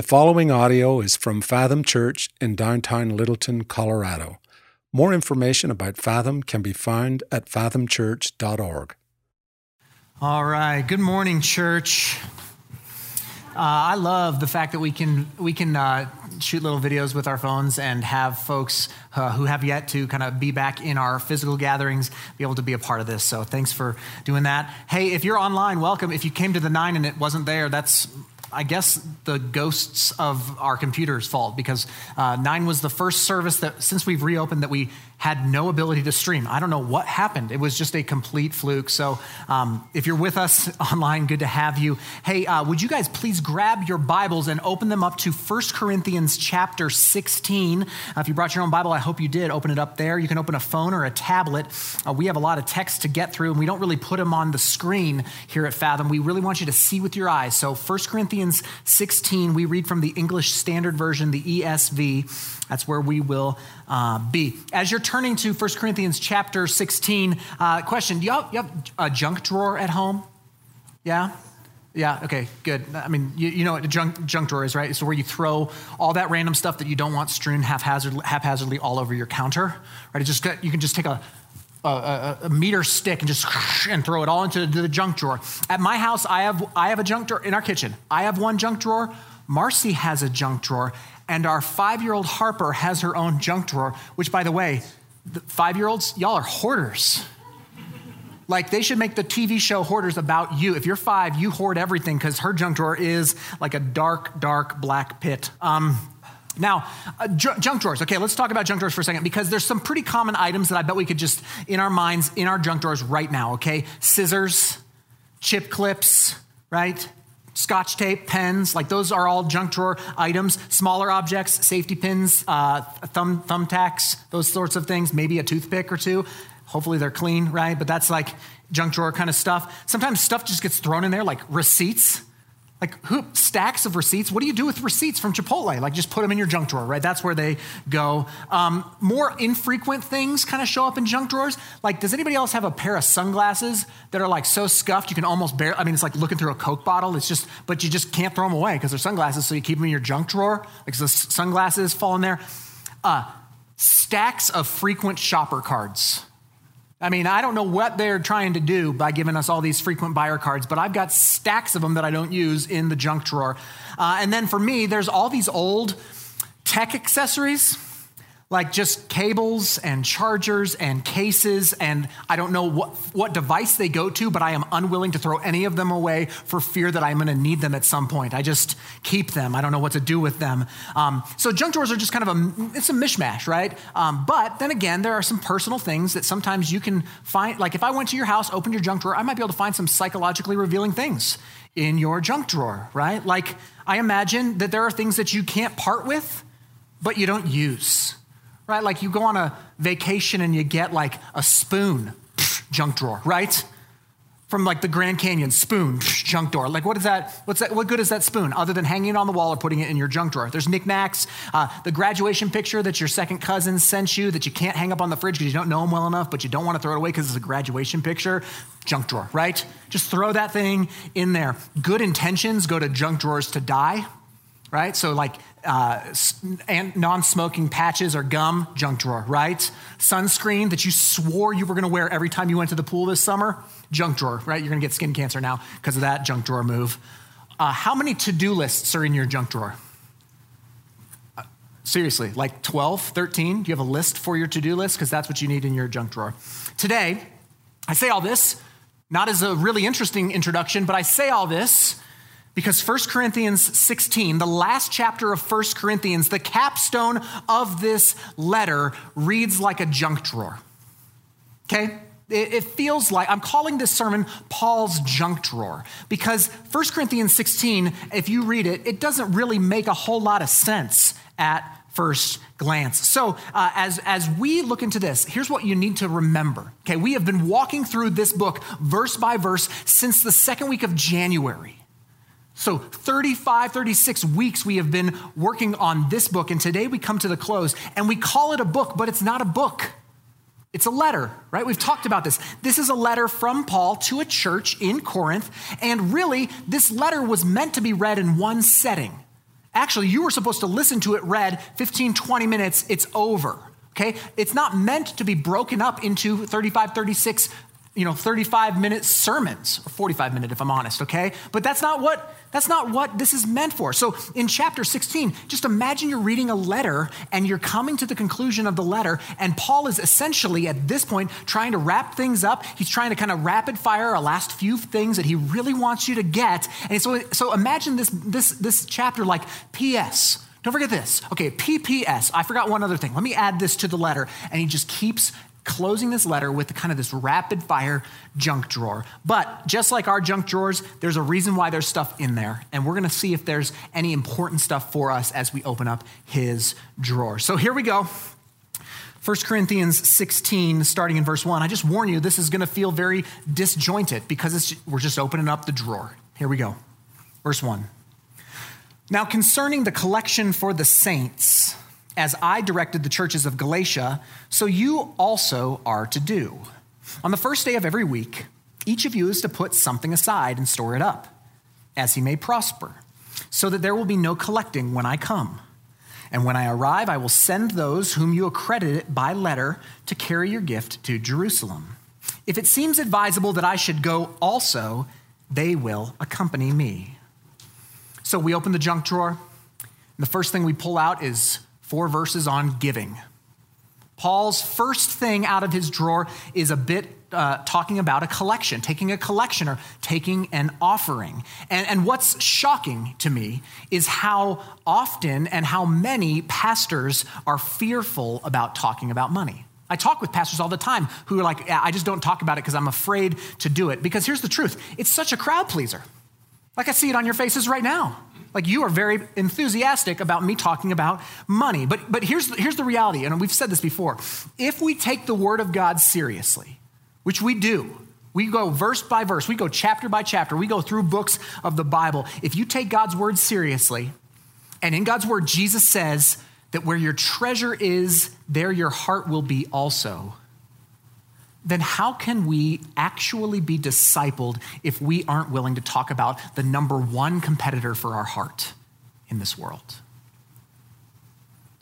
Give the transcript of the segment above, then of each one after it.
The following audio is from Fathom Church in downtown Littleton, Colorado. More information about Fathom can be found at fathomchurch.org. All right. Good morning, church. Uh, I love the fact that we can we can uh, shoot little videos with our phones and have folks uh, who have yet to kind of be back in our physical gatherings be able to be a part of this. So thanks for doing that. Hey, if you're online, welcome. If you came to the nine and it wasn't there, that's I guess the ghosts of our computers' fault because uh, nine was the first service that since we've reopened that we had no ability to stream. I don't know what happened. It was just a complete fluke. So um, if you're with us online, good to have you. Hey, uh, would you guys please grab your Bibles and open them up to 1 Corinthians chapter 16? Uh, if you brought your own Bible, I hope you did. Open it up there. You can open a phone or a tablet. Uh, we have a lot of text to get through, and we don't really put them on the screen here at Fathom. We really want you to see with your eyes. So 1 Corinthians 16, we read from the English Standard Version, the ESV. That's where we will uh, be. As you're turning to 1 Corinthians chapter 16, uh, question Do you have, you have a junk drawer at home? Yeah? Yeah, okay, good. I mean, you, you know what a junk, junk drawer is, right? It's where you throw all that random stuff that you don't want strewn haphazard, haphazardly all over your counter, right? It just, you can just take a, a, a, meter stick and just and throw it all into the junk drawer. At my house, I have, I have a junk drawer in our kitchen. I have one junk drawer. Marcy has a junk drawer, and our five year old Harper has her own junk drawer, which, by the way, five year olds, y'all are hoarders. Like they should make the TV show Hoarders about you. If you're five, you hoard everything because her junk drawer is like a dark, dark black pit. Um, now, uh, junk drawers. Okay, let's talk about junk drawers for a second because there's some pretty common items that I bet we could just, in our minds, in our junk drawers right now, okay? Scissors, chip clips, right? scotch tape, pens, like those are all junk drawer items. Smaller objects, safety pins, uh, thumb thumbtacks, those sorts of things. Maybe a toothpick or two. Hopefully they're clean, right? But that's like junk drawer kind of stuff. Sometimes stuff just gets thrown in there, like receipts. Like who, stacks of receipts. What do you do with receipts from Chipotle? Like just put them in your junk drawer, right? That's where they go. Um, more infrequent things kind of show up in junk drawers. Like, does anybody else have a pair of sunglasses that are like so scuffed you can almost bear? I mean, it's like looking through a Coke bottle. It's just, but you just can't throw them away because they're sunglasses, so you keep them in your junk drawer. Like the sunglasses fall in there. Uh, stacks of frequent shopper cards. I mean, I don't know what they're trying to do by giving us all these frequent buyer cards, but I've got stacks of them that I don't use in the junk drawer. Uh, and then for me, there's all these old tech accessories like just cables and chargers and cases and i don't know what, what device they go to but i am unwilling to throw any of them away for fear that i'm going to need them at some point. I just keep them. I don't know what to do with them. Um, so junk drawers are just kind of a it's a mishmash right? Um, but then again there are some personal things that sometimes you can find like if i went to your house opened your junk drawer i might be able to find some psychologically revealing things in your junk drawer right? Like i imagine that there are things that you can't part with but you don't use right? Like you go on a vacation and you get like a spoon, junk drawer, right? From like the Grand Canyon, spoon, junk drawer. Like what is that? What's that? What good is that spoon other than hanging it on the wall or putting it in your junk drawer? There's knickknacks, uh, the graduation picture that your second cousin sent you that you can't hang up on the fridge because you don't know him well enough, but you don't want to throw it away because it's a graduation picture. Junk drawer, right? Just throw that thing in there. Good intentions go to junk drawers to die, right? So like uh, non-smoking patches or gum, junk drawer, right? Sunscreen that you swore you were going to wear every time you went to the pool this summer, junk drawer, right? You're going to get skin cancer now because of that junk drawer move. Uh, how many to-do lists are in your junk drawer? Uh, seriously, like 12, 13? Do you have a list for your to-do list? Because that's what you need in your junk drawer. Today, I say all this not as a really interesting introduction, but I say all this because 1 Corinthians 16, the last chapter of 1 Corinthians, the capstone of this letter, reads like a junk drawer. Okay? It feels like I'm calling this sermon Paul's junk drawer because 1 Corinthians 16, if you read it, it doesn't really make a whole lot of sense at first glance. So, uh, as, as we look into this, here's what you need to remember. Okay, we have been walking through this book verse by verse since the second week of January. So, 35, 36 weeks we have been working on this book, and today we come to the close, and we call it a book, but it's not a book. It's a letter, right? We've talked about this. This is a letter from Paul to a church in Corinth, and really, this letter was meant to be read in one setting. Actually, you were supposed to listen to it read 15, 20 minutes, it's over. Okay? It's not meant to be broken up into 35, 36, you know, 35 minute sermons, or 45 minute if I'm honest, okay? But that's not what that's not what this is meant for. So in chapter 16, just imagine you're reading a letter and you're coming to the conclusion of the letter, and Paul is essentially at this point trying to wrap things up. He's trying to kind of rapid fire a last few things that he really wants you to get. And so, so imagine this, this, this chapter like P.S. Don't forget this. Okay, PPS. I forgot one other thing. Let me add this to the letter. And he just keeps closing this letter with kind of this rapid fire junk drawer. But just like our junk drawers, there's a reason why there's stuff in there. And we're going to see if there's any important stuff for us as we open up his drawer. So here we go. 1 Corinthians 16, starting in verse 1. I just warn you, this is going to feel very disjointed because we're just opening up the drawer. Here we go. Verse 1. Now, concerning the collection for the saints, as I directed the churches of Galatia, so you also are to do. On the first day of every week, each of you is to put something aside and store it up, as he may prosper, so that there will be no collecting when I come. And when I arrive, I will send those whom you accredit by letter to carry your gift to Jerusalem. If it seems advisable that I should go also, they will accompany me. So we open the junk drawer. And the first thing we pull out is four verses on giving. Paul's first thing out of his drawer is a bit uh, talking about a collection, taking a collection or taking an offering. And, and what's shocking to me is how often and how many pastors are fearful about talking about money. I talk with pastors all the time who are like, I just don't talk about it because I'm afraid to do it. Because here's the truth it's such a crowd pleaser. Like I see it on your faces right now. Like you are very enthusiastic about me talking about money. But, but here's, here's the reality, and we've said this before. If we take the Word of God seriously, which we do, we go verse by verse, we go chapter by chapter, we go through books of the Bible. If you take God's Word seriously, and in God's Word, Jesus says that where your treasure is, there your heart will be also then how can we actually be discipled if we aren't willing to talk about the number one competitor for our heart in this world?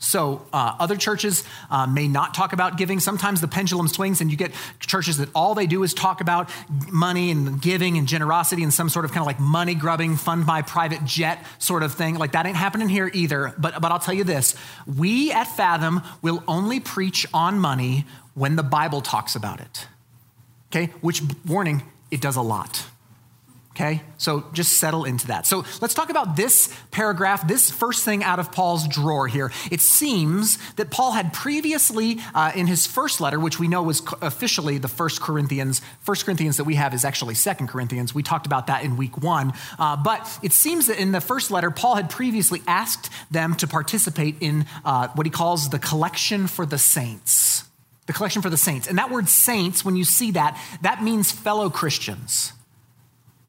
So, uh, other churches uh, may not talk about giving. Sometimes the pendulum swings, and you get churches that all they do is talk about money and giving and generosity and some sort of kind of like money grubbing, fund my private jet sort of thing. Like that ain't happening here either. But, but I'll tell you this we at Fathom will only preach on money when the Bible talks about it. Okay, which warning, it does a lot. Okay, so just settle into that. So let's talk about this paragraph, this first thing out of Paul's drawer here. It seems that Paul had previously, uh, in his first letter, which we know was officially the First Corinthians, First Corinthians that we have is actually Second Corinthians. We talked about that in week one. Uh, but it seems that in the first letter, Paul had previously asked them to participate in uh, what he calls the collection for the saints the collection for the saints. And that word saints, when you see that, that means fellow Christians.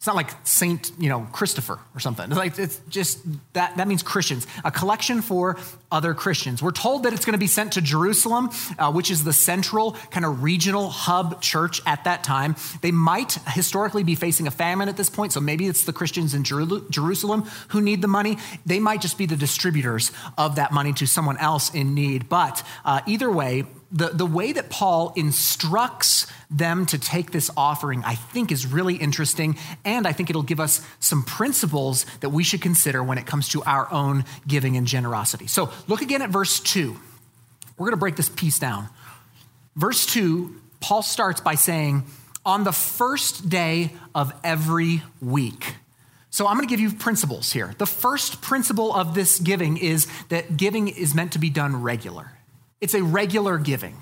Not like Saint, you know, Christopher or something. It's like it's just that that means Christians. A collection for other Christians. We're told that it's going to be sent to Jerusalem, uh, which is the central kind of regional hub church at that time. They might historically be facing a famine at this point, so maybe it's the Christians in Jerusalem who need the money. They might just be the distributors of that money to someone else in need. But uh, either way, the, the way that Paul instructs them to take this offering, I think, is really interesting. And I think it'll give us some principles that we should consider when it comes to our own giving and generosity. So look again at verse 2. We're going to break this piece down. Verse 2, Paul starts by saying, On the first day of every week. So I'm going to give you principles here. The first principle of this giving is that giving is meant to be done regular. It's a regular giving.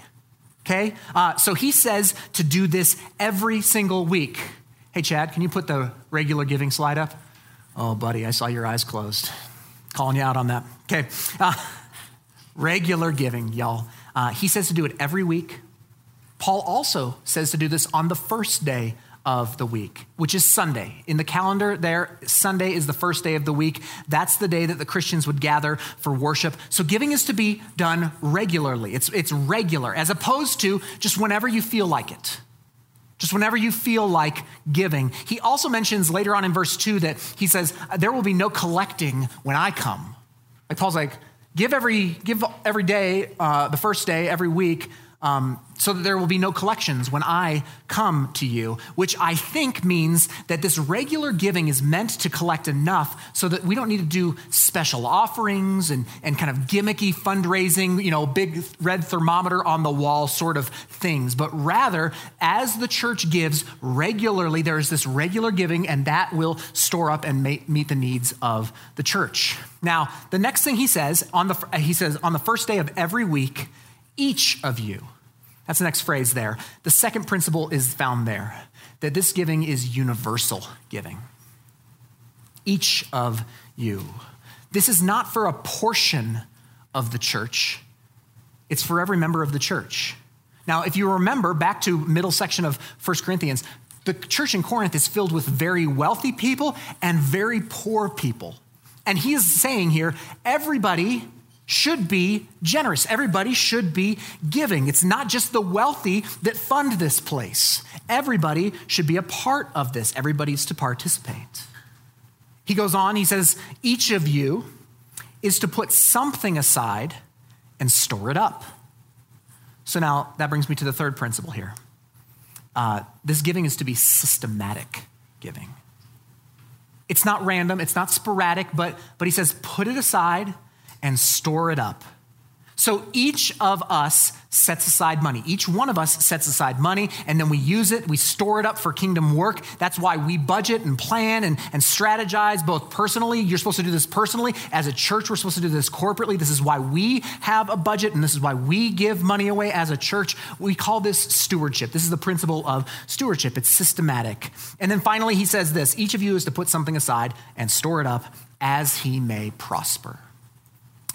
Okay? Uh, so he says to do this every single week. Hey, Chad, can you put the regular giving slide up? Oh, buddy, I saw your eyes closed. Calling you out on that. Okay. Uh, regular giving, y'all. Uh, he says to do it every week. Paul also says to do this on the first day of the week, which is Sunday. In the calendar, there, Sunday is the first day of the week. That's the day that the Christians would gather for worship. So giving is to be done regularly. It's, it's regular, as opposed to just whenever you feel like it. Just whenever you feel like giving. He also mentions later on in verse 2 that he says, There will be no collecting when I come. Like Paul's like, give every, give every day, uh, the first day, every week, um, so that there will be no collections when I come to you, which I think means that this regular giving is meant to collect enough so that we don't need to do special offerings and, and kind of gimmicky fundraising, you know, big red thermometer on the wall sort of things. But rather, as the church gives regularly, there is this regular giving, and that will store up and meet the needs of the church. Now, the next thing he says on the he says on the first day of every week, each of you that's the next phrase there. The second principle is found there that this giving is universal giving. Each of you. This is not for a portion of the church, it's for every member of the church. Now, if you remember back to middle section of 1 Corinthians, the church in Corinth is filled with very wealthy people and very poor people. And he is saying here, everybody should be generous. Everybody should be giving. It's not just the wealthy that fund this place. Everybody should be a part of this. Everybody's to participate. He goes on, he says, each of you is to put something aside and store it up. So now that brings me to the third principle here. Uh, this giving is to be systematic giving. It's not random, it's not sporadic, but, but he says, put it aside and store it up. So each of us sets aside money. Each one of us sets aside money and then we use it, we store it up for kingdom work. That's why we budget and plan and, and strategize both personally. You're supposed to do this personally. As a church, we're supposed to do this corporately. This is why we have a budget and this is why we give money away as a church. We call this stewardship. This is the principle of stewardship, it's systematic. And then finally, he says this each of you is to put something aside and store it up as he may prosper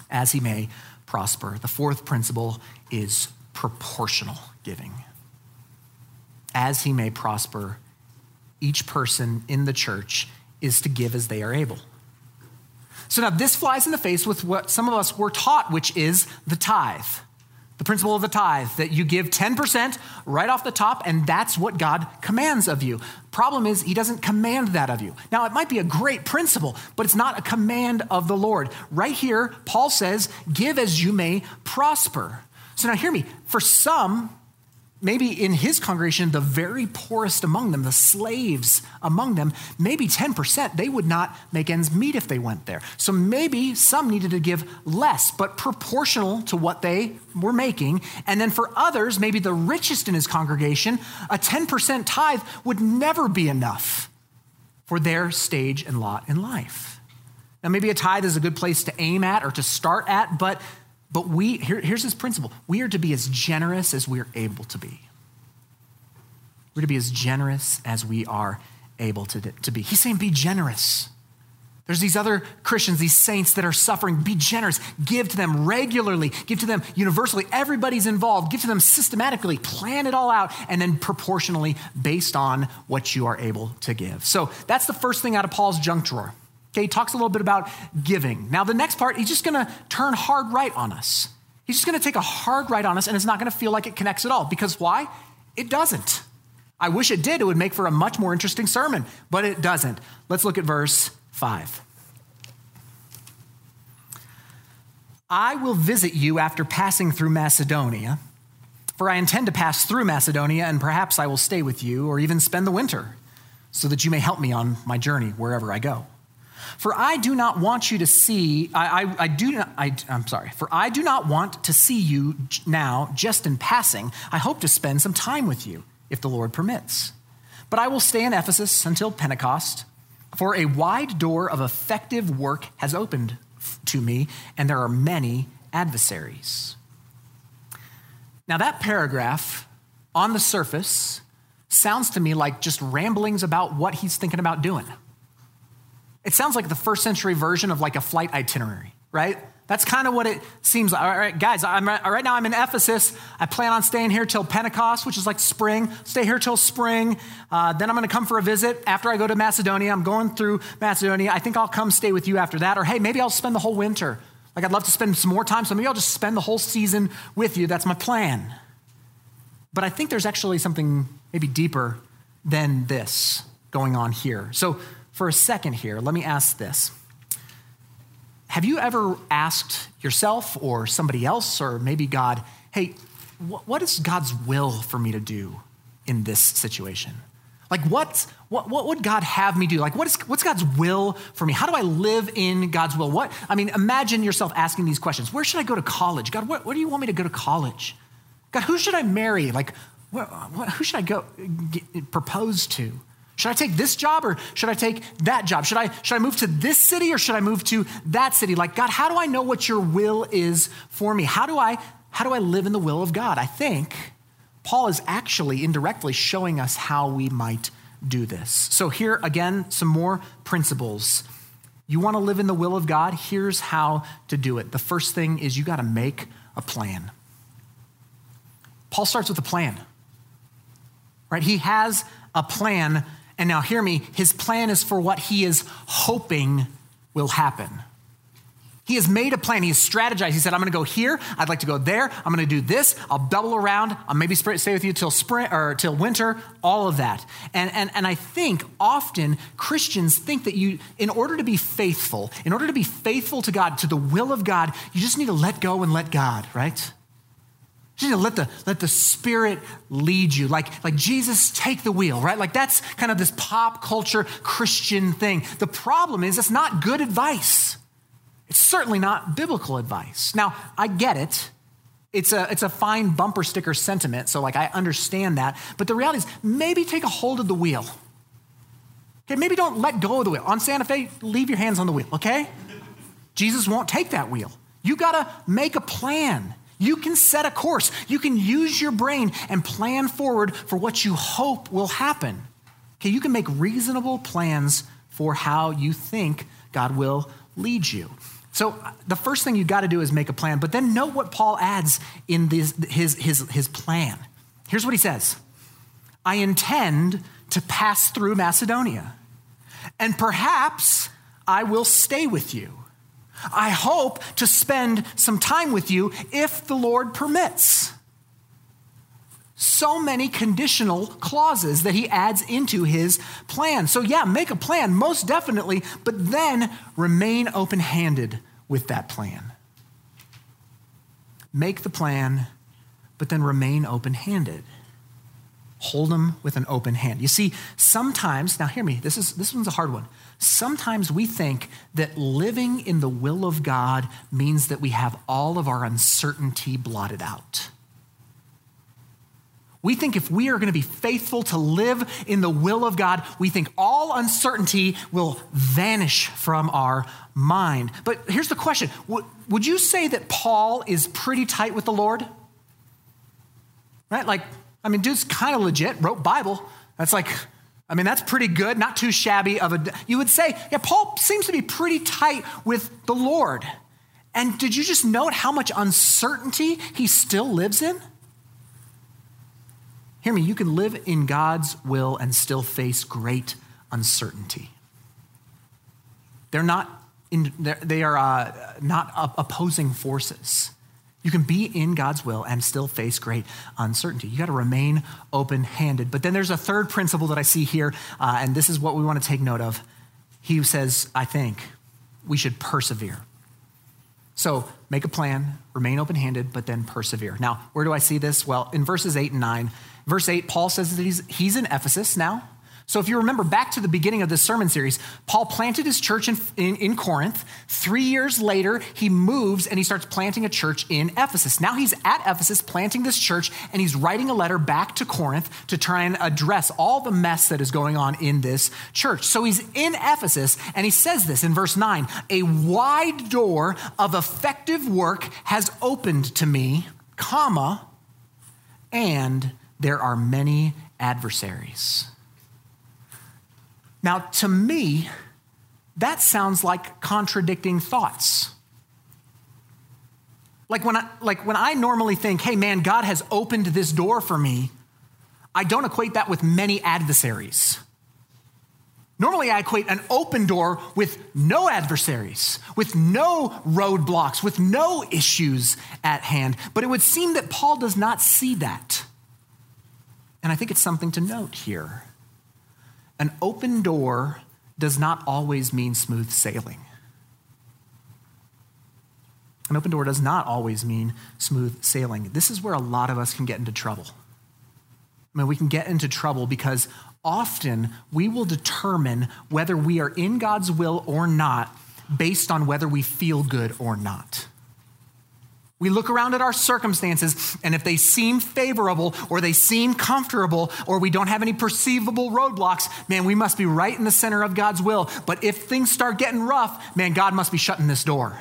as he may prosper. The fourth principle is proportional giving. As he may prosper, each person in the church is to give as they are able. So now this flies in the face with what some of us were taught, which is the tithe the principle of the tithe, that you give 10% right off the top, and that's what God commands of you. Problem is, He doesn't command that of you. Now, it might be a great principle, but it's not a command of the Lord. Right here, Paul says, Give as you may prosper. So now, hear me. For some, maybe in his congregation, the very poorest among them, the slaves among them, maybe 10%, they would not make ends meet if they went there. So maybe some needed to give less, but proportional to what they were making. And then for others, maybe the richest in his congregation, a 10% tithe would never be enough for their stage and lot in life. Now, maybe a tithe is a good place to aim at or to start at, but but we, here, here's this principle we are to be as generous as we're able to be. We're to be as generous as we are able to, to be. He's saying, be generous. There's these other Christians, these saints that are suffering. Be generous. Give to them regularly. Give to them universally. Everybody's involved. Give to them systematically. Plan it all out and then proportionally based on what you are able to give. So that's the first thing out of Paul's junk drawer. Okay, he talks a little bit about giving. Now, the next part, he's just going to turn hard right on us. He's just going to take a hard right on us, and it's not going to feel like it connects at all. Because why? It doesn't. I wish it did. It would make for a much more interesting sermon, but it doesn't. Let's look at verse 5. I will visit you after passing through Macedonia, for I intend to pass through Macedonia, and perhaps I will stay with you or even spend the winter, so that you may help me on my journey wherever I go. For I do not want you to see, I, I, I do not, I, I'm sorry, for I do not want to see you now just in passing. I hope to spend some time with you, if the Lord permits. But I will stay in Ephesus until Pentecost, for a wide door of effective work has opened to me, and there are many adversaries. Now, that paragraph on the surface sounds to me like just ramblings about what he's thinking about doing. It sounds like the first century version of like a flight itinerary, right? That's kind of what it seems like. All right, guys, I'm, right now I'm in Ephesus. I plan on staying here till Pentecost, which is like spring. Stay here till spring. Uh, then I'm going to come for a visit after I go to Macedonia. I'm going through Macedonia. I think I'll come stay with you after that. Or hey, maybe I'll spend the whole winter. Like I'd love to spend some more time, so maybe I'll just spend the whole season with you. That's my plan. But I think there's actually something maybe deeper than this going on here. So for a second here, let me ask this have you ever asked yourself or somebody else or maybe God, hey, what is God's will for me to do in this situation? Like, what, what, what would God have me do? Like, what is, what's God's will for me? How do I live in God's will? What, I mean, imagine yourself asking these questions. Where should I go to college? God, what, what do you want me to go to college? God, who should I marry? Like, what, who should I go get, propose to? Should I take this job or should I take that job? Should I, should I move to this city or should I move to that city? Like, God, how do I know what your will is for me? How do I, how do I live in the will of God? I think Paul is actually indirectly showing us how we might do this. So, here again, some more principles. You want to live in the will of God? Here's how to do it. The first thing is you got to make a plan. Paul starts with a plan, right? He has a plan, and now hear me, his plan is for what he is hoping will happen. He has made a plan. He has strategized. He said, I'm going to go here. I'd like to go there. I'm going to do this. I'll double around. I'll maybe stay with you till spring or till winter, all of that. And, and, and I think often Christians think that you, in order to be faithful, in order to be faithful to God, to the will of God, you just need to let go and let God, right? You need to let the, let the Spirit lead you. Like, like Jesus, take the wheel, right? Like that's kind of this pop culture Christian thing. The problem is, it's not good advice. It's certainly not biblical advice. Now, I get it. It's a, it's a fine bumper sticker sentiment, so like I understand that. But the reality is, maybe take a hold of the wheel. Okay, maybe don't let go of the wheel. On Santa Fe, leave your hands on the wheel, okay? Jesus won't take that wheel. You gotta make a plan. You can set a course. You can use your brain and plan forward for what you hope will happen. Okay, you can make reasonable plans for how you think God will lead you. So uh, the first thing you've got to do is make a plan, but then note what Paul adds in this, his, his, his plan. Here's what he says I intend to pass through Macedonia, and perhaps I will stay with you. I hope to spend some time with you if the Lord permits so many conditional clauses that he adds into his plan. So, yeah, make a plan, most definitely, but then remain open handed with that plan. Make the plan, but then remain open handed. Hold them with an open hand. You see, sometimes, now hear me, this, is, this one's a hard one. Sometimes we think that living in the will of God means that we have all of our uncertainty blotted out. We think if we are going to be faithful to live in the will of God, we think all uncertainty will vanish from our mind. But here's the question Would you say that Paul is pretty tight with the Lord? Right? Like, I mean, dude's kind of legit, wrote Bible. That's like, I mean, that's pretty good, not too shabby of a. You would say, yeah, Paul seems to be pretty tight with the Lord. And did you just note how much uncertainty he still lives in? Hear me, you can live in God's will and still face great uncertainty. They're not, in, they're, they are uh, not opposing forces. You can be in God's will and still face great uncertainty. You got to remain open handed. But then there's a third principle that I see here, uh, and this is what we want to take note of. He says, I think we should persevere. So make a plan, remain open handed, but then persevere. Now, where do I see this? Well, in verses 8 and 9, Verse 8, Paul says that he's, he's in Ephesus now. So, if you remember back to the beginning of this sermon series, Paul planted his church in, in, in, Corinth. Three years later, he moves and he starts planting a church in Ephesus. Now he's at Ephesus planting this church and he's writing a letter back to Corinth to try and address all the mess that is going on in this church. So, he's in Ephesus and he says this in verse 9 A wide door of effective work has opened to me, comma, and there are many adversaries. Now, to me, that sounds like contradicting thoughts. Like when I, like when I normally think, hey man, God has opened this door for me, I don't equate that with many adversaries. Normally, I equate an open door with no adversaries, with no roadblocks, with no issues at hand. But it would seem that Paul does not see that. And I think it's something to note here. An open door does not always mean smooth sailing. An open door does not always mean smooth sailing. This is where a lot of us can get into trouble. I mean, we can get into trouble because often we will determine whether we are in God's will or not based on whether we feel good or not. We look around at our circumstances, and if they seem favorable or they seem comfortable or we don't have any perceivable roadblocks, man, we must be right in the center of God's will. But if things start getting rough, man, God must be shutting this door.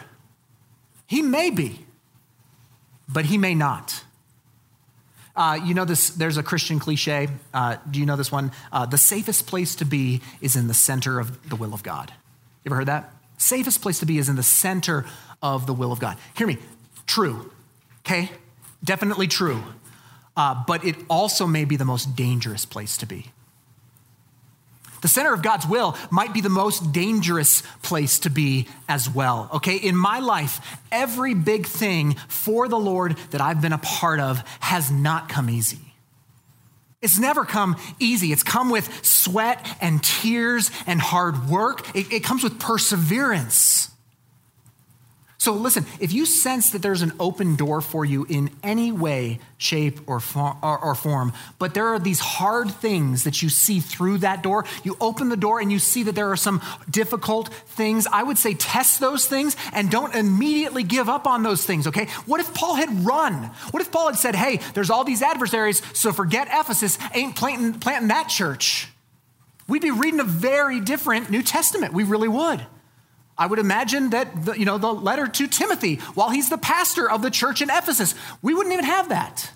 He may be, but He may not. Uh, you know this. There's a Christian cliche. Uh, do you know this one? Uh, the safest place to be is in the center of the will of God. You ever heard that? Safest place to be is in the center of the will of God. Hear me. True. Okay? Definitely true. Uh, but it also may be the most dangerous place to be. The center of God's will might be the most dangerous place to be as well. Okay, in my life, every big thing for the Lord that I've been a part of has not come easy. It's never come easy. It's come with sweat and tears and hard work. It, it comes with perseverance. So listen, if you sense that there's an open door for you in any way, shape, or, form, or, or, form, but there are these hard things that you see through that door, you open the door and you see that there are some difficult things, I would say test those things and don't immediately give up on those things, okay? What if Paul had run? What if Paul had said, hey, there's all these adversaries, so forget Ephesus, ain't planting, planting that church? We'd be reading a very different New Testament. We really would. I would imagine that the, you know the letter to Timothy, while he's the pastor of the church in Ephesus, we wouldn't even have that.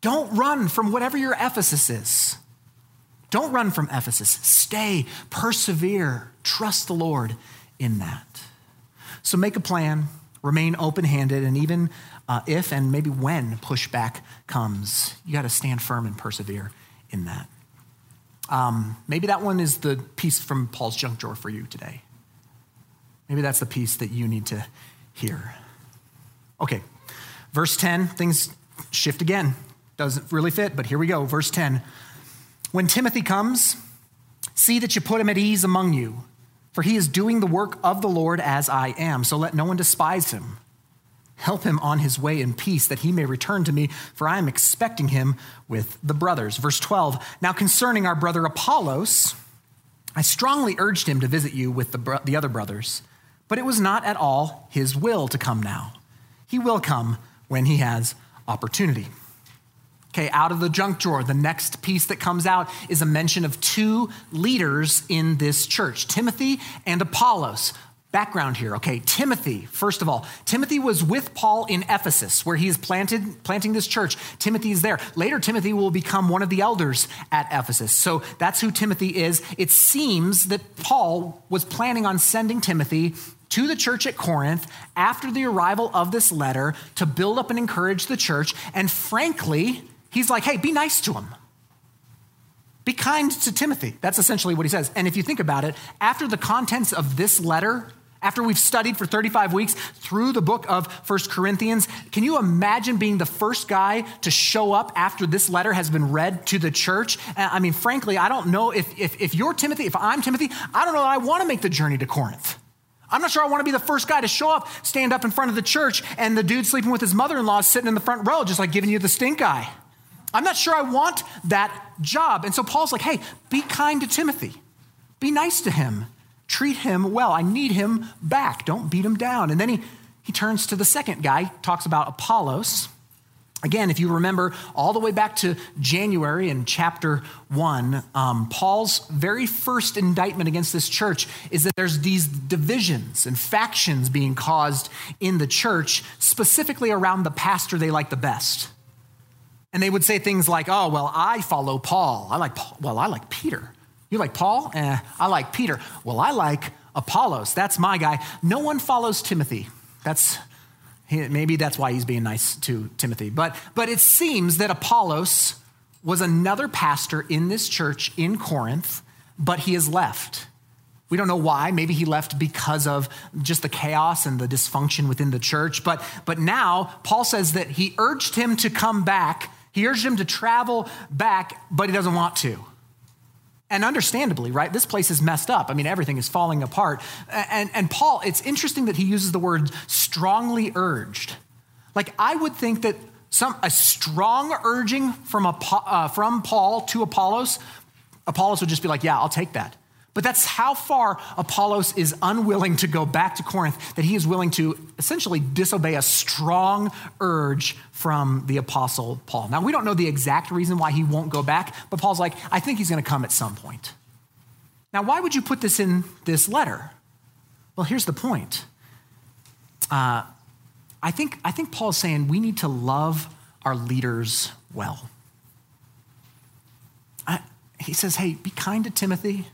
Don't run from whatever your Ephesus is. Don't run from Ephesus. Stay, persevere, trust the Lord in that. So make a plan, remain open handed, and even uh, if and maybe when pushback comes, you got to stand firm and persevere in that. Um, maybe that one is the piece from Paul's junk drawer for you today. Maybe that's the piece that you need to hear. Okay, verse 10, things shift again. Doesn't really fit, but here we go. Verse 10. When Timothy comes, see that you put him at ease among you, for he is doing the work of the Lord as I am. So let no one despise him. Help him on his way in peace, that he may return to me, for I am expecting him with the brothers. Verse 12. Now, concerning our brother Apollos, I strongly urged him to visit you with the, bro- the other brothers but it was not at all his will to come now. He will come when he has opportunity. Okay, out of the junk drawer, the next piece that comes out is a mention of two leaders in this church Timothy and Apollos. Background here, okay, Timothy, first of all, Timothy was with Paul in Ephesus, where he is planted, planting this church. Timothy is there. Later, Timothy will become one of the elders at Ephesus. So that's who Timothy is. It seems that Paul was planning on sending Timothy to the church at Corinth after the arrival of this letter to build up and encourage the church. And frankly, he's like, hey, be nice to him. Be kind to Timothy. That's essentially what he says. And if you think about it, after the contents of this letter, after we've studied for 35 weeks through the book of First Corinthians, can you imagine being the first guy to show up after this letter has been read to the church? Uh, I mean, frankly, I don't know if, if, if you're Timothy, if I'm Timothy, I don't know that I want to make the journey to Corinth. I'm not sure I want to be the first guy to show up, stand up in front of the church, and the dude sleeping with his mother in law is sitting in the front row, just like giving you the stink eye. I'm not sure I want that job. And so Paul's like, hey, be kind to Timothy, be nice to him, treat him well. I need him back. Don't beat him down. And then he, he turns to the second guy, talks about Apollos. Again, if you remember all the way back to January in chapter one, um, Paul's very first indictment against this church is that there's these divisions and factions being caused in the church, specifically around the pastor they like the best. And they would say things like, oh, well, I follow Paul. I like Paul. Well, I like Peter. You like Paul? Eh, I like Peter. Well, I like Apollos. That's my guy. No one follows Timothy. That's Maybe that's why he's being nice to Timothy. But, but it seems that Apollos was another pastor in this church in Corinth, but he has left. We don't know why. Maybe he left because of just the chaos and the dysfunction within the church. But, but now, Paul says that he urged him to come back. He urged him to travel back, but he doesn't want to. And understandably, right? This place is messed up. I mean, everything is falling apart. And, and Paul, it's interesting that he uses the word strongly urged. Like, I would think that some, a strong urging from, a, uh, from Paul to Apollos, Apollos would just be like, yeah, I'll take that. But that's how far Apollos is unwilling to go back to Corinth, that he is willing to essentially disobey a strong urge from the Apostle Paul. Now, we don't know the exact reason why he won't go back, but Paul's like, I think he's going to come at some point. Now, why would you put this in this letter? Well, here's the point. Uh, I, think, I think Paul's saying we need to love our leaders well. I, he says, hey, be kind to Timothy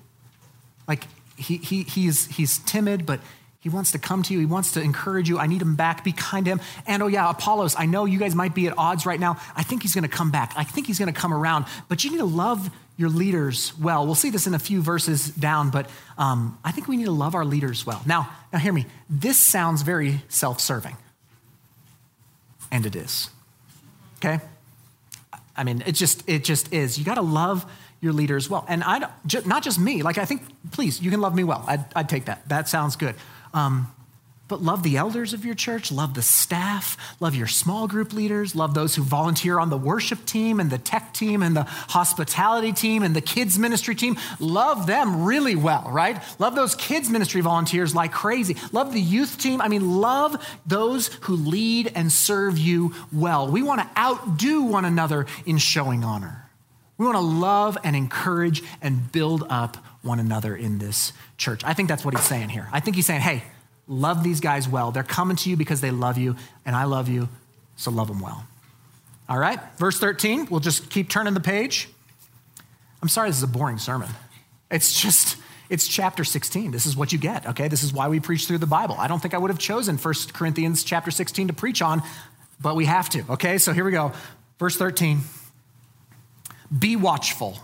like he, he, he's, he's timid, but he wants to come to you. He wants to encourage you. I need him back. Be kind to him. And oh, yeah, Apollos, I know you guys might be at odds right now. I think he's going to come back. I think he's going to come around. But you need to love your leaders well. We'll see this in a few verses down, but um, I think we need to love our leaders well. Now, now, hear me. This sounds very self serving. And it is. Okay? I mean, it just, it just is. You got to love your leader as well. And I don't, not just me, like I think, please, you can love me well. I'd, I'd take that. That sounds good. Um, but love the elders of your church, love the staff, love your small group leaders, love those who volunteer on the worship team and the tech team and the hospitality team and the kids ministry team. Love them really well, right? Love those kids ministry volunteers like crazy. Love the youth team. I mean, love those who lead and serve you well. We want to outdo one another in showing honor. We want to love and encourage and build up one another in this church. I think that's what he's saying here. I think he's saying, hey, love these guys well. They're coming to you because they love you, and I love you, so love them well. All right, verse 13, we'll just keep turning the page. I'm sorry, this is a boring sermon. It's just, it's chapter 16. This is what you get, okay? This is why we preach through the Bible. I don't think I would have chosen 1 Corinthians chapter 16 to preach on, but we have to, okay? So here we go. Verse 13. Be watchful,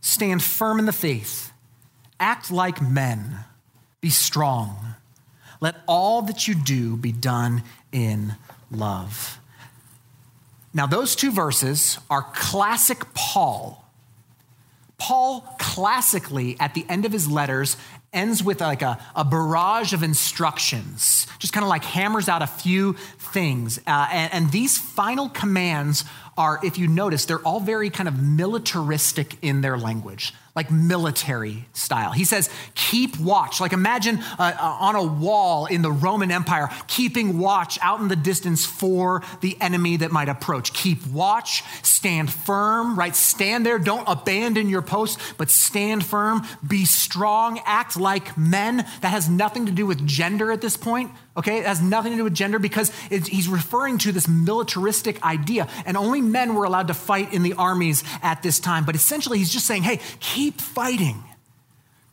stand firm in the faith, act like men, be strong. Let all that you do be done in love. Now, those two verses are classic Paul. Paul classically, at the end of his letters, ends with like a, a barrage of instructions, just kind of like hammers out a few things. Uh, and, and these final commands are, if you notice, they're all very kind of militaristic in their language like military style. He says, keep watch. Like imagine uh, uh, on a wall in the Roman Empire, keeping watch out in the distance for the enemy that might approach. Keep watch, stand firm, right? Stand there. Don't abandon your post, but stand firm. Be strong. Act like men. That has nothing to do with gender at this point. Okay, it has nothing to do with gender because he's referring to this militaristic idea, and only men were allowed to fight in the armies at this time. But essentially, he's just saying, hey, keep fighting,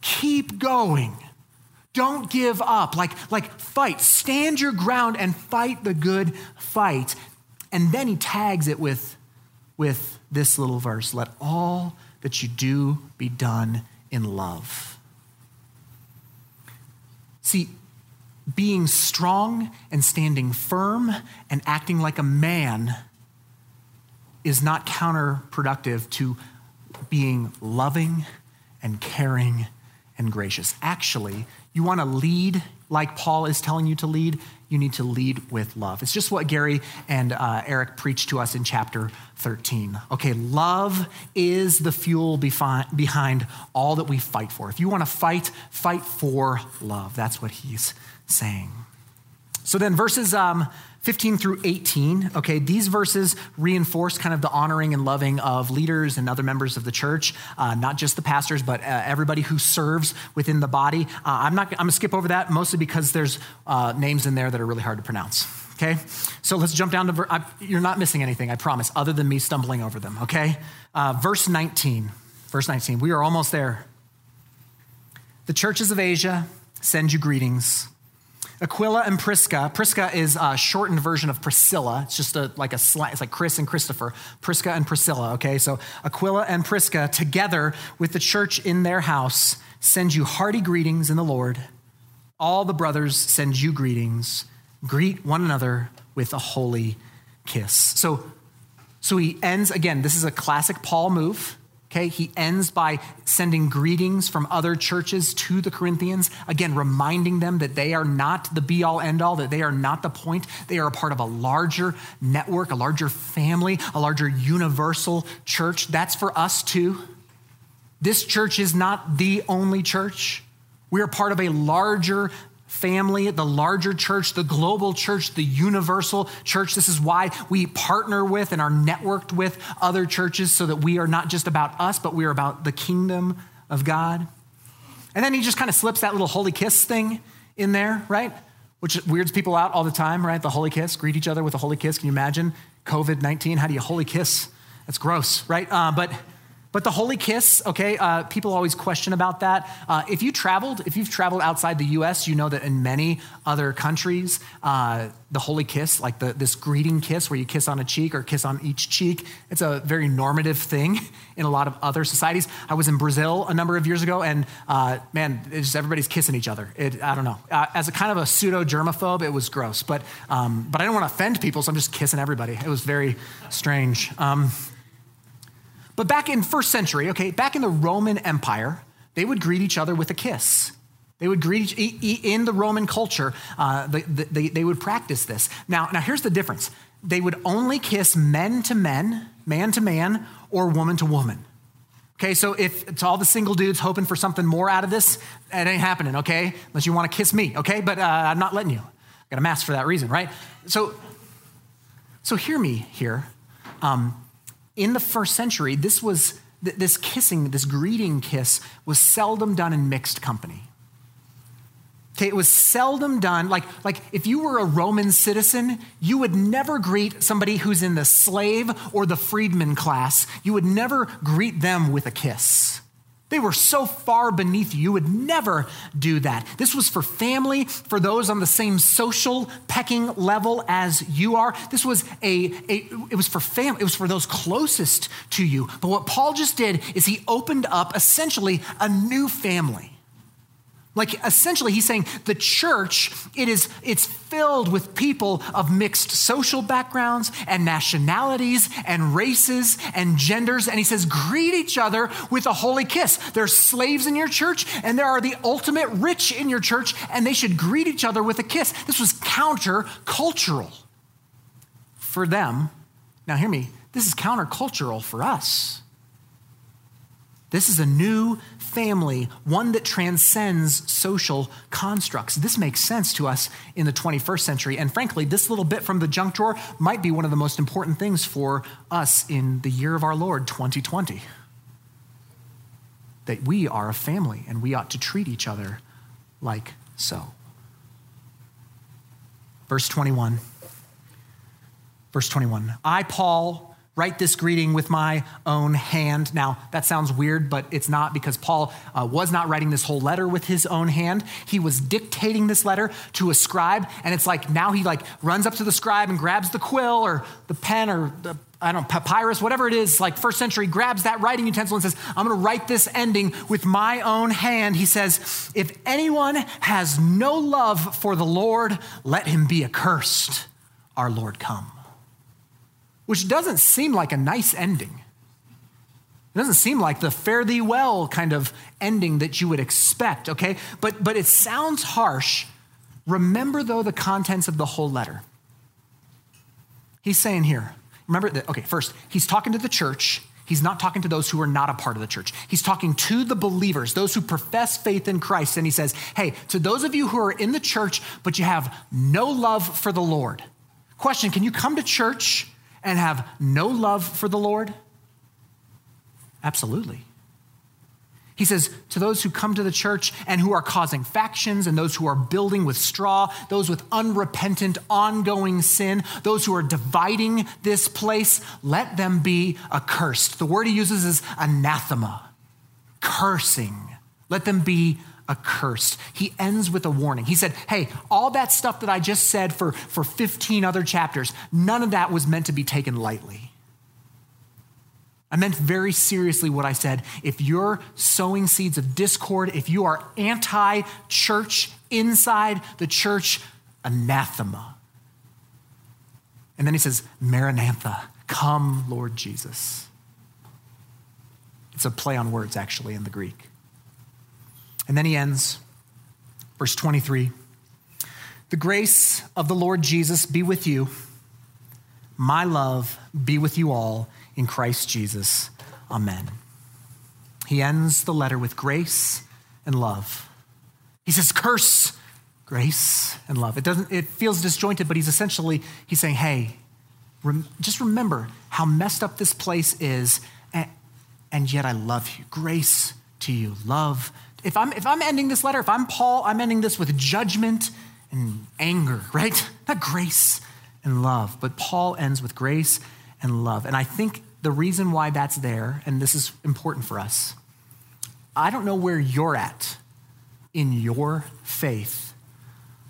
keep going. Don't give up. Like, like fight. Stand your ground and fight the good fight. And then he tags it with, with this little verse let all that you do be done in love. See, being strong and standing firm and acting like a man is not counterproductive to being loving and caring and gracious. Actually, you want to lead like Paul is telling you to lead, you need to lead with love. It's just what Gary and uh, Eric preached to us in chapter 13. Okay, love is the fuel behind all that we fight for. If you want to fight, fight for love. That's what he's saying. So then, verses um, 15 through 18, okay, these verses reinforce kind of the honoring and loving of leaders and other members of the church, uh, not just the pastors, but uh, everybody who serves within the body. Uh, I'm not, I'm gonna skip over that mostly because there's uh, names in there that are really hard to pronounce. Okay, so let's jump down to, ver- I, you're not missing anything, I promise, other than me stumbling over them, okay? Uh, verse 19, verse 19, we are almost there. The churches of Asia send you greetings. Aquila and Prisca. Prisca is a shortened version of Priscilla. It's just a, like a slight, it's like Chris and Christopher. Prisca and Priscilla, okay? So Aquila and Prisca, together with the church in their house, send you hearty greetings in the Lord. All the brothers send you greetings. Greet one another with a holy kiss. So, so he ends, again, this is a classic Paul move. Okay, he ends by sending greetings from other churches to the Corinthians, again, reminding them that they are not the be all end all, that they are not the point. They are a part of a larger network, a larger family, a larger universal church. That's for us too. This church is not the only church. We are part of a larger family, the larger church, the global church, the universal church. This is why we partner with and are networked with other churches so that we are not just about us, but we are about the kingdom of God. And then he just kind of slips that little holy kiss thing in there, right? Which weirds people out all the time, right? The holy kiss, greet each other with a holy kiss. Can you imagine COVID 19? How do you holy kiss? That's gross, right? Uh, but but the holy kiss, okay, uh, people always question about that. Uh, if you traveled, if you've traveled outside the U.S., you know that in many other countries, uh, the holy kiss, like the, this greeting kiss where you kiss on a cheek or kiss on each cheek, it's a very normative thing in a lot of other societies. I was in Brazil a number of years ago, and uh, man, just everybody's kissing each other. It, I don't know. Uh, as a kind of a pseudo germaphobe, it was gross, but um, but I don't want to offend people, so I'm just kissing everybody. It was very strange. Um, but back in first century, okay, back in the Roman Empire, they would greet each other with a kiss. They would greet each, in the Roman culture. Uh, they, they, they would practice this. Now, now here's the difference. They would only kiss men to men, man to man, or woman to woman. Okay, so if it's all the single dudes hoping for something more out of this, it ain't happening. Okay, unless you want to kiss me. Okay, but uh, I'm not letting you. I got a mask for that reason, right? So, so hear me here. Um, in the first century, this was this kissing, this greeting kiss, was seldom done in mixed company. Okay, it was seldom done. Like, like if you were a Roman citizen, you would never greet somebody who's in the slave or the freedman class. You would never greet them with a kiss. They were so far beneath you, you would never do that. This was for family, for those on the same social pecking level as you are. This was a, a it was for family, it was for those closest to you. But what Paul just did is he opened up essentially a new family. Like essentially he's saying the church it is it's filled with people of mixed social backgrounds and nationalities and races and genders and he says greet each other with a holy kiss. There's slaves in your church and there are the ultimate rich in your church and they should greet each other with a kiss. This was counter-cultural for them. Now hear me. This is counter-cultural for us. This is a new family, one that transcends social constructs. This makes sense to us in the 21st century. And frankly, this little bit from the junk drawer might be one of the most important things for us in the year of our Lord, 2020. That we are a family and we ought to treat each other like so. Verse 21. Verse 21. I, Paul, write this greeting with my own hand. Now, that sounds weird, but it's not because Paul uh, was not writing this whole letter with his own hand. He was dictating this letter to a scribe, and it's like now he like runs up to the scribe and grabs the quill or the pen or the I don't know, papyrus, whatever it is, like first century, grabs that writing utensil and says, I'm going to write this ending with my own hand. He says, If anyone has no love for the Lord, let him be accursed. Our Lord come which doesn't seem like a nice ending. It doesn't seem like the fare thee well kind of ending that you would expect, okay? But, but it sounds harsh. Remember, though, the contents of the whole letter. He's saying here, remember that, okay, first, he's talking to the church. He's not talking to those who are not a part of the church. He's talking to the believers, those who profess faith in Christ. And he says, hey, to those of you who are in the church, but you have no love for the Lord, question can you come to church and have no love for the Lord? Absolutely. He says, to those who come to the church and who are causing factions, and those who are building with straw, those with unrepentant, ongoing sin, those who are dividing this place, let them be accursed. The word he uses is anathema, cursing. Let them be accursed. He ends with a warning. He said, Hey, all that stuff that I just said for, for 15 other chapters, none of that was meant to be taken lightly. I meant very seriously what I said. If you're sowing seeds of discord, if you are anti church inside the church, anathema. And then he says, Maranatha, come, Lord Jesus. It's a play on words, actually, in the Greek. And then he ends, verse 23 The grace of the Lord Jesus be with you. My love be with you all in Christ Jesus. Amen. He ends the letter with grace and love. He says, curse, grace, and love. It doesn't, it feels disjointed, but he's essentially, he's saying, hey, rem, just remember how messed up this place is, and, and yet I love you. Grace to you, love. If I'm, if I'm ending this letter, if I'm Paul, I'm ending this with judgment and anger, right? Not grace and love, but Paul ends with grace and love. And I think the reason why that's there, and this is important for us, I don't know where you're at in your faith,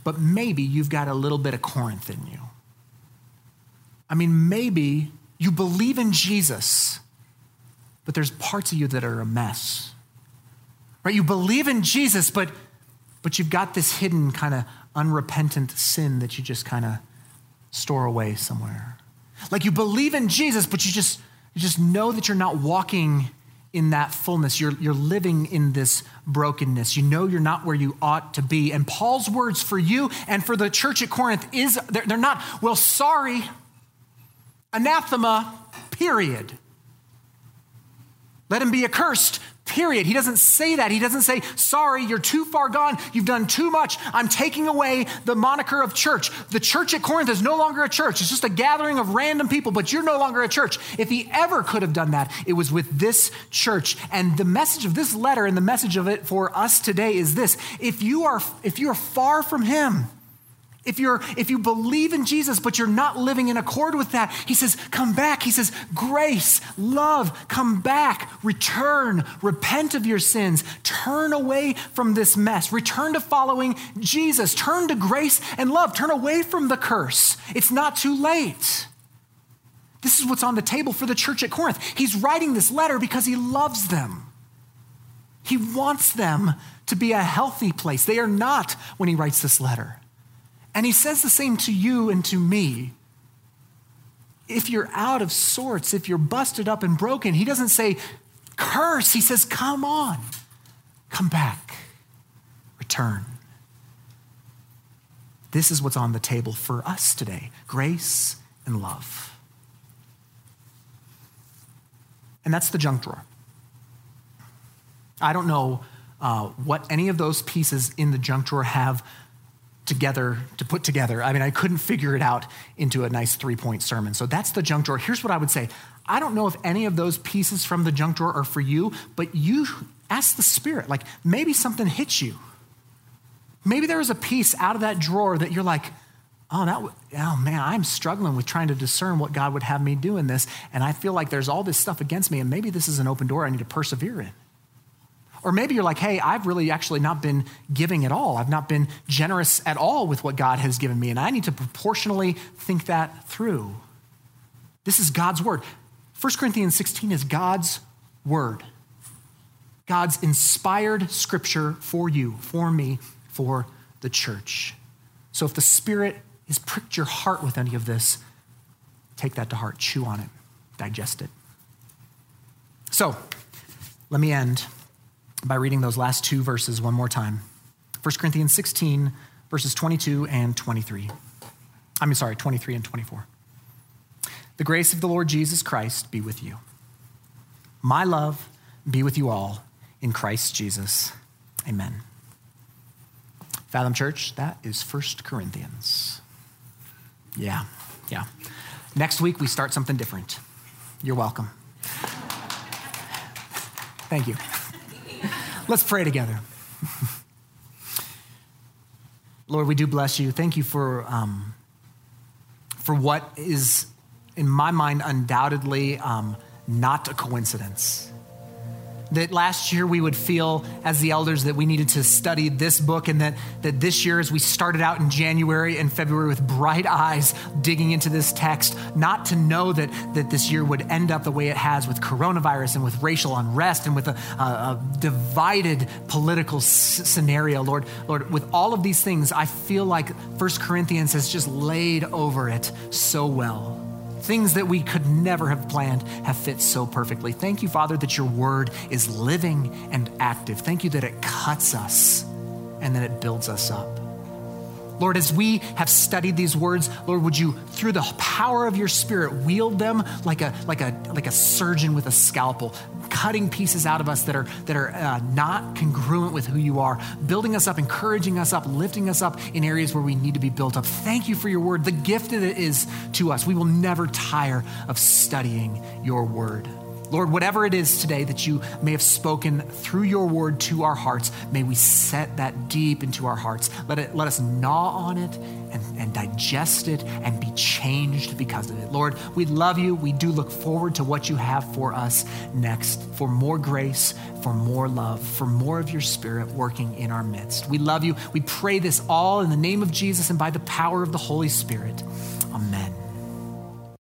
but maybe you've got a little bit of Corinth in you. I mean, maybe you believe in Jesus, but there's parts of you that are a mess. Right? You believe in Jesus, but but you've got this hidden kind of unrepentant sin that you just kind of store away somewhere. Like you believe in Jesus, but you just you just know that you're not walking in that fullness. You're, you're living in this brokenness. You know you're not where you ought to be. And Paul's words for you and for the church at Corinth is they're, they're not, well, sorry, anathema, period. Let him be accursed, period. He doesn't say that. He doesn't say, sorry, you're too far gone. You've done too much. I'm taking away the moniker of church. The church at Corinth is no longer a church. It's just a gathering of random people, but you're no longer a church. If he ever could have done that, it was with this church. And the message of this letter and the message of it for us today is this. If you are, if you are far from him, if, you're, if you believe in Jesus, but you're not living in accord with that, he says, come back. He says, grace, love, come back, return, repent of your sins, turn away from this mess, return to following Jesus, turn to grace and love, turn away from the curse. It's not too late. This is what's on the table for the church at Corinth. He's writing this letter because he loves them. He wants them to be a healthy place. They are not when he writes this letter. And he says the same to you and to me. If you're out of sorts, if you're busted up and broken, he doesn't say, curse. He says, come on, come back, return. This is what's on the table for us today grace and love. And that's the junk drawer. I don't know uh, what any of those pieces in the junk drawer have together to put together. I mean, I couldn't figure it out into a nice three point sermon. So that's the junk drawer. Here's what I would say I don't know if any of those pieces from the junk drawer are for you, but you ask the Spirit. Like maybe something hits you. Maybe there was a piece out of that drawer that you're like, oh, that, oh man, I'm struggling with trying to discern what God would have me do in this. And I feel like there's all this stuff against me, and maybe this is an open door I need to persevere in. Or maybe you're like, hey, I've really actually not been giving at all. I've not been generous at all with what God has given me, and I need to proportionally think that through. This is God's word. 1 Corinthians 16 is God's word, God's inspired scripture for you, for me, for the church. So if the Spirit has pricked your heart with any of this, take that to heart, chew on it, digest it. So let me end by reading those last two verses one more time 1 Corinthians 16, verses 22 and 23. I mean, sorry, 23 and 24. The grace of the Lord Jesus Christ be with you. My love be with you all in Christ Jesus. Amen. Fathom Church, that is 1 Corinthians. Yeah, yeah. Next week, we start something different. You're welcome. Thank you. Let's pray together. Lord, we do bless you. Thank you for, um, for what is, in my mind, undoubtedly um, not a coincidence that last year we would feel as the elders that we needed to study this book and that, that this year as we started out in january and february with bright eyes digging into this text not to know that, that this year would end up the way it has with coronavirus and with racial unrest and with a, a, a divided political s- scenario lord lord with all of these things i feel like First corinthians has just laid over it so well things that we could never have planned have fit so perfectly. Thank you, Father, that your word is living and active. Thank you that it cuts us and that it builds us up. Lord, as we have studied these words, Lord, would you, through the power of your Spirit, wield them like a, like a, like a surgeon with a scalpel, cutting pieces out of us that are, that are uh, not congruent with who you are, building us up, encouraging us up, lifting us up in areas where we need to be built up. Thank you for your word, the gift that it is to us. We will never tire of studying your word. Lord, whatever it is today that you may have spoken through your word to our hearts, may we set that deep into our hearts. Let, it, let us gnaw on it and, and digest it and be changed because of it. Lord, we love you. We do look forward to what you have for us next, for more grace, for more love, for more of your spirit working in our midst. We love you. We pray this all in the name of Jesus and by the power of the Holy Spirit. Amen.